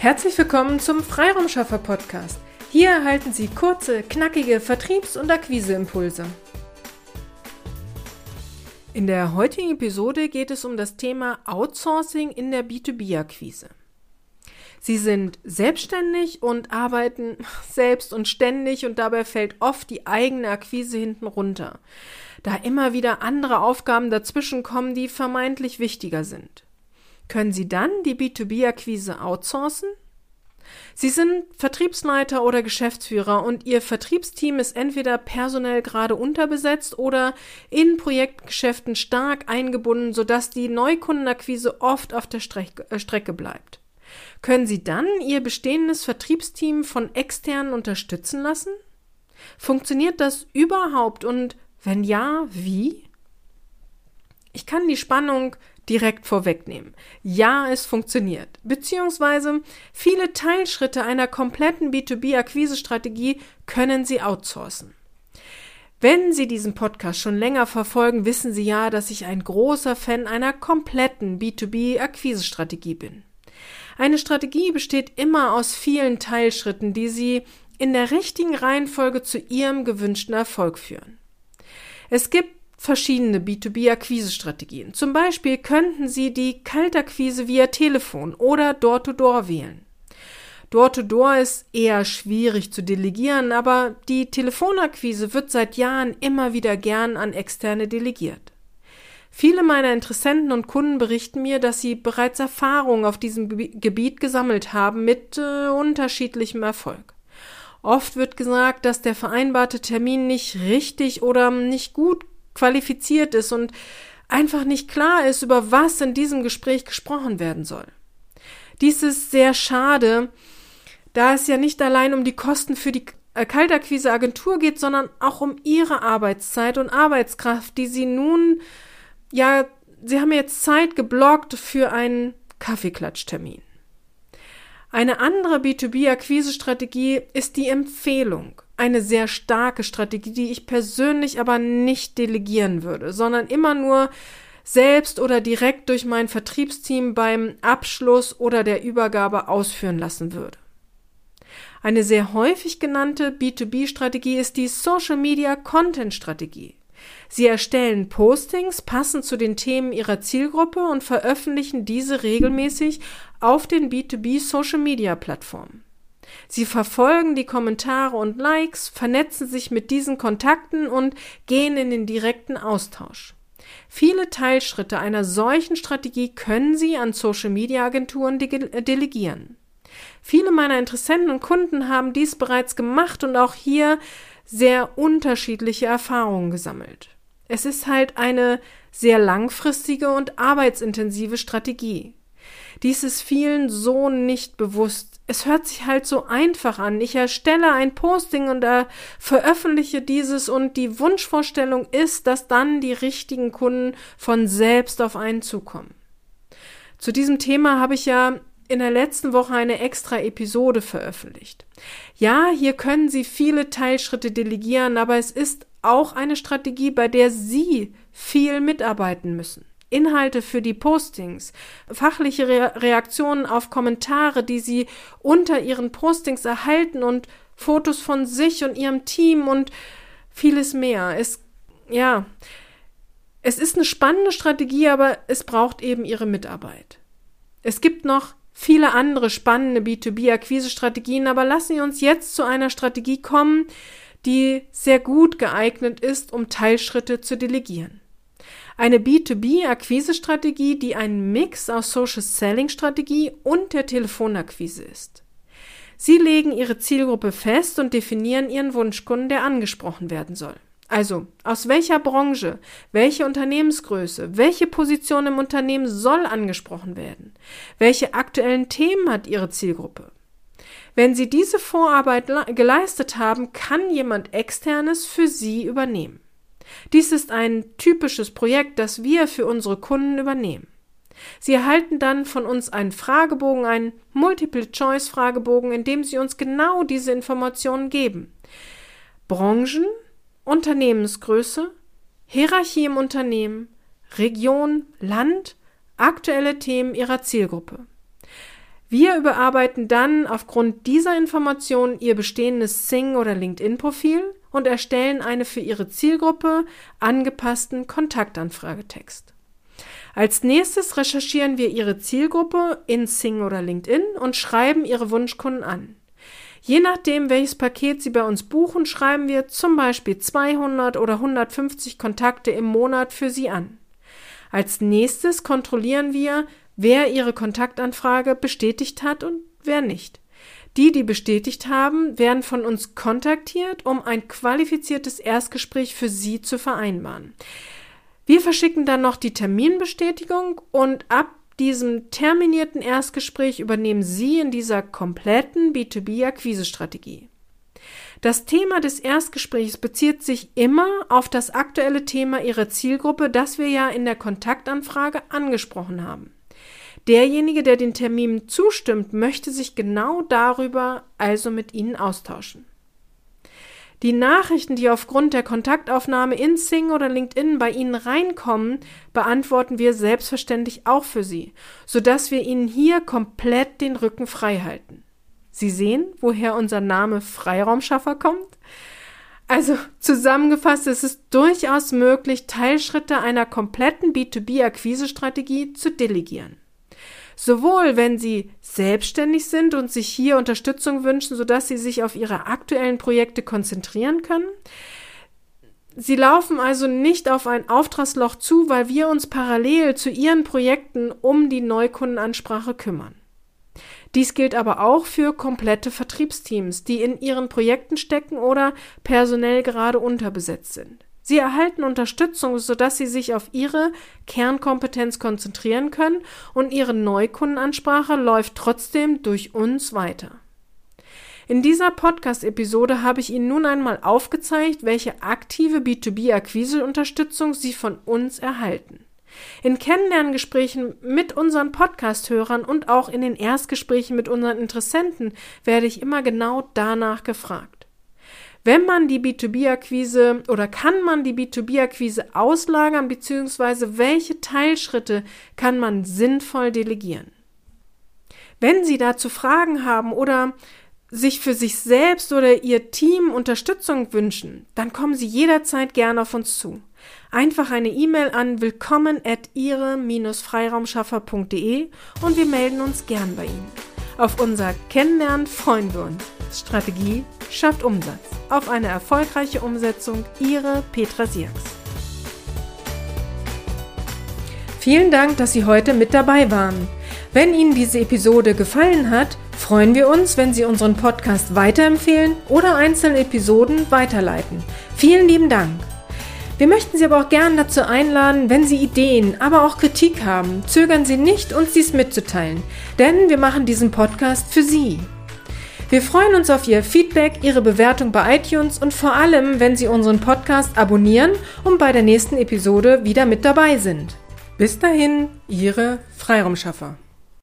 Herzlich willkommen zum Freiraumschaffer Podcast. Hier erhalten Sie kurze, knackige Vertriebs- und Akquiseimpulse. In der heutigen Episode geht es um das Thema Outsourcing in der B2B-Akquise. Sie sind selbstständig und arbeiten selbst und ständig und dabei fällt oft die eigene Akquise hinten runter, da immer wieder andere Aufgaben dazwischen kommen, die vermeintlich wichtiger sind. Können Sie dann die B2B-Akquise outsourcen? Sie sind Vertriebsleiter oder Geschäftsführer und Ihr Vertriebsteam ist entweder personell gerade unterbesetzt oder in Projektgeschäften stark eingebunden, sodass die Neukundenakquise oft auf der äh, Strecke bleibt. Können Sie dann Ihr bestehendes Vertriebsteam von externen unterstützen lassen? Funktioniert das überhaupt und wenn ja, wie? Ich kann die Spannung direkt vorwegnehmen. Ja, es funktioniert. Beziehungsweise viele Teilschritte einer kompletten B2B-Akquisestrategie können Sie outsourcen. Wenn Sie diesen Podcast schon länger verfolgen, wissen Sie ja, dass ich ein großer Fan einer kompletten B2B-Akquisestrategie bin. Eine Strategie besteht immer aus vielen Teilschritten, die Sie in der richtigen Reihenfolge zu Ihrem gewünschten Erfolg führen. Es gibt verschiedene B2B-Akquisestrategien. Zum Beispiel könnten Sie die Kaltakquise via Telefon oder Door-to-Door -Door wählen. Door-to-Door -Door ist eher schwierig zu delegieren, aber die Telefonakquise wird seit Jahren immer wieder gern an Externe delegiert. Viele meiner Interessenten und Kunden berichten mir, dass sie bereits Erfahrungen auf diesem Gebiet gesammelt haben mit äh, unterschiedlichem Erfolg. Oft wird gesagt, dass der vereinbarte Termin nicht richtig oder nicht gut qualifiziert ist und einfach nicht klar ist, über was in diesem Gespräch gesprochen werden soll. Dies ist sehr schade, da es ja nicht allein um die Kosten für die äh, Kaltakquise Agentur geht, sondern auch um ihre Arbeitszeit und Arbeitskraft, die sie nun, ja, sie haben jetzt Zeit geblockt für einen Kaffeeklatschtermin. Eine andere B2B-Akquise-Strategie ist die Empfehlung. Eine sehr starke Strategie, die ich persönlich aber nicht delegieren würde, sondern immer nur selbst oder direkt durch mein Vertriebsteam beim Abschluss oder der Übergabe ausführen lassen würde. Eine sehr häufig genannte B2B-Strategie ist die Social Media Content Strategie. Sie erstellen Postings passend zu den Themen ihrer Zielgruppe und veröffentlichen diese regelmäßig auf den B2B Social Media Plattformen. Sie verfolgen die Kommentare und Likes, vernetzen sich mit diesen Kontakten und gehen in den direkten Austausch. Viele Teilschritte einer solchen Strategie können Sie an Social Media Agenturen delegieren. Viele meiner Interessenten und Kunden haben dies bereits gemacht und auch hier sehr unterschiedliche Erfahrungen gesammelt. Es ist halt eine sehr langfristige und arbeitsintensive Strategie. Dies ist vielen so nicht bewusst. Es hört sich halt so einfach an. Ich erstelle ein Posting und äh, veröffentliche dieses und die Wunschvorstellung ist, dass dann die richtigen Kunden von selbst auf einen zukommen. Zu diesem Thema habe ich ja in der letzten Woche eine extra Episode veröffentlicht. Ja, hier können Sie viele Teilschritte delegieren, aber es ist auch eine Strategie, bei der Sie viel mitarbeiten müssen. Inhalte für die Postings, fachliche Re Reaktionen auf Kommentare, die Sie unter Ihren Postings erhalten und Fotos von sich und Ihrem Team und vieles mehr. Es, ja, es ist eine spannende Strategie, aber es braucht eben Ihre Mitarbeit. Es gibt noch viele andere spannende B2B-Akquise-Strategien, aber lassen Sie uns jetzt zu einer Strategie kommen, die sehr gut geeignet ist, um Teilschritte zu delegieren. Eine B2B-Akquise-Strategie, die ein Mix aus Social Selling-Strategie und der Telefonakquise ist. Sie legen Ihre Zielgruppe fest und definieren Ihren Wunschkunden, der angesprochen werden soll. Also, aus welcher Branche, welche Unternehmensgröße, welche Position im Unternehmen soll angesprochen werden? Welche aktuellen Themen hat Ihre Zielgruppe? Wenn Sie diese Vorarbeit geleistet haben, kann jemand externes für Sie übernehmen. Dies ist ein typisches Projekt, das wir für unsere Kunden übernehmen. Sie erhalten dann von uns einen Fragebogen, einen Multiple-Choice-Fragebogen, in dem Sie uns genau diese Informationen geben. Branchen, Unternehmensgröße, Hierarchie im Unternehmen, Region, Land, aktuelle Themen Ihrer Zielgruppe. Wir überarbeiten dann aufgrund dieser Informationen Ihr bestehendes Sing- oder LinkedIn-Profil und erstellen eine für Ihre Zielgruppe angepassten Kontaktanfragetext. Als nächstes recherchieren wir Ihre Zielgruppe in Sing oder LinkedIn und schreiben Ihre Wunschkunden an. Je nachdem, welches Paket Sie bei uns buchen, schreiben wir zum Beispiel 200 oder 150 Kontakte im Monat für Sie an. Als nächstes kontrollieren wir, wer Ihre Kontaktanfrage bestätigt hat und wer nicht. Die, die bestätigt haben, werden von uns kontaktiert, um ein qualifiziertes Erstgespräch für Sie zu vereinbaren. Wir verschicken dann noch die Terminbestätigung und ab diesem terminierten Erstgespräch übernehmen Sie in dieser kompletten B2B-Akquisestrategie. Das Thema des Erstgesprächs bezieht sich immer auf das aktuelle Thema Ihrer Zielgruppe, das wir ja in der Kontaktanfrage angesprochen haben. Derjenige, der den Termin zustimmt, möchte sich genau darüber also mit Ihnen austauschen. Die Nachrichten, die aufgrund der Kontaktaufnahme in Sing oder LinkedIn bei Ihnen reinkommen, beantworten wir selbstverständlich auch für Sie, sodass wir Ihnen hier komplett den Rücken frei halten. Sie sehen, woher unser Name Freiraumschaffer kommt? Also zusammengefasst ist es durchaus möglich, Teilschritte einer kompletten B2B-Akquisestrategie zu delegieren. Sowohl wenn Sie selbstständig sind und sich hier Unterstützung wünschen, sodass Sie sich auf Ihre aktuellen Projekte konzentrieren können. Sie laufen also nicht auf ein Auftragsloch zu, weil wir uns parallel zu Ihren Projekten um die Neukundenansprache kümmern. Dies gilt aber auch für komplette Vertriebsteams, die in ihren Projekten stecken oder personell gerade unterbesetzt sind. Sie erhalten Unterstützung, sodass Sie sich auf Ihre Kernkompetenz konzentrieren können und Ihre Neukundenansprache läuft trotzdem durch uns weiter. In dieser Podcast-Episode habe ich Ihnen nun einmal aufgezeigt, welche aktive B2B-Akquise-Unterstützung Sie von uns erhalten. In Kennenlerngesprächen mit unseren Podcast-Hörern und auch in den Erstgesprächen mit unseren Interessenten werde ich immer genau danach gefragt. Wenn man die B2B-Akquise oder kann man die B2B-Akquise auslagern, beziehungsweise welche Teilschritte kann man sinnvoll delegieren? Wenn Sie dazu Fragen haben oder sich für sich selbst oder Ihr Team Unterstützung wünschen, dann kommen Sie jederzeit gerne auf uns zu. Einfach eine E-Mail an willkommen at ihre-freiraumschaffer.de und wir melden uns gern bei Ihnen. Auf unser Kennenlernen freuen wir uns. Strategie schafft Umsatz. Auf eine erfolgreiche Umsetzung, Ihre Petra Sierks. Vielen Dank, dass Sie heute mit dabei waren. Wenn Ihnen diese Episode gefallen hat, freuen wir uns, wenn Sie unseren Podcast weiterempfehlen oder einzelne Episoden weiterleiten. Vielen lieben Dank. Wir möchten Sie aber auch gern dazu einladen, wenn Sie Ideen, aber auch Kritik haben, zögern Sie nicht, uns dies mitzuteilen, denn wir machen diesen Podcast für Sie. Wir freuen uns auf Ihr Feedback, Ihre Bewertung bei iTunes und vor allem, wenn Sie unseren Podcast abonnieren und bei der nächsten Episode wieder mit dabei sind. Bis dahin, Ihre Freiraumschaffer.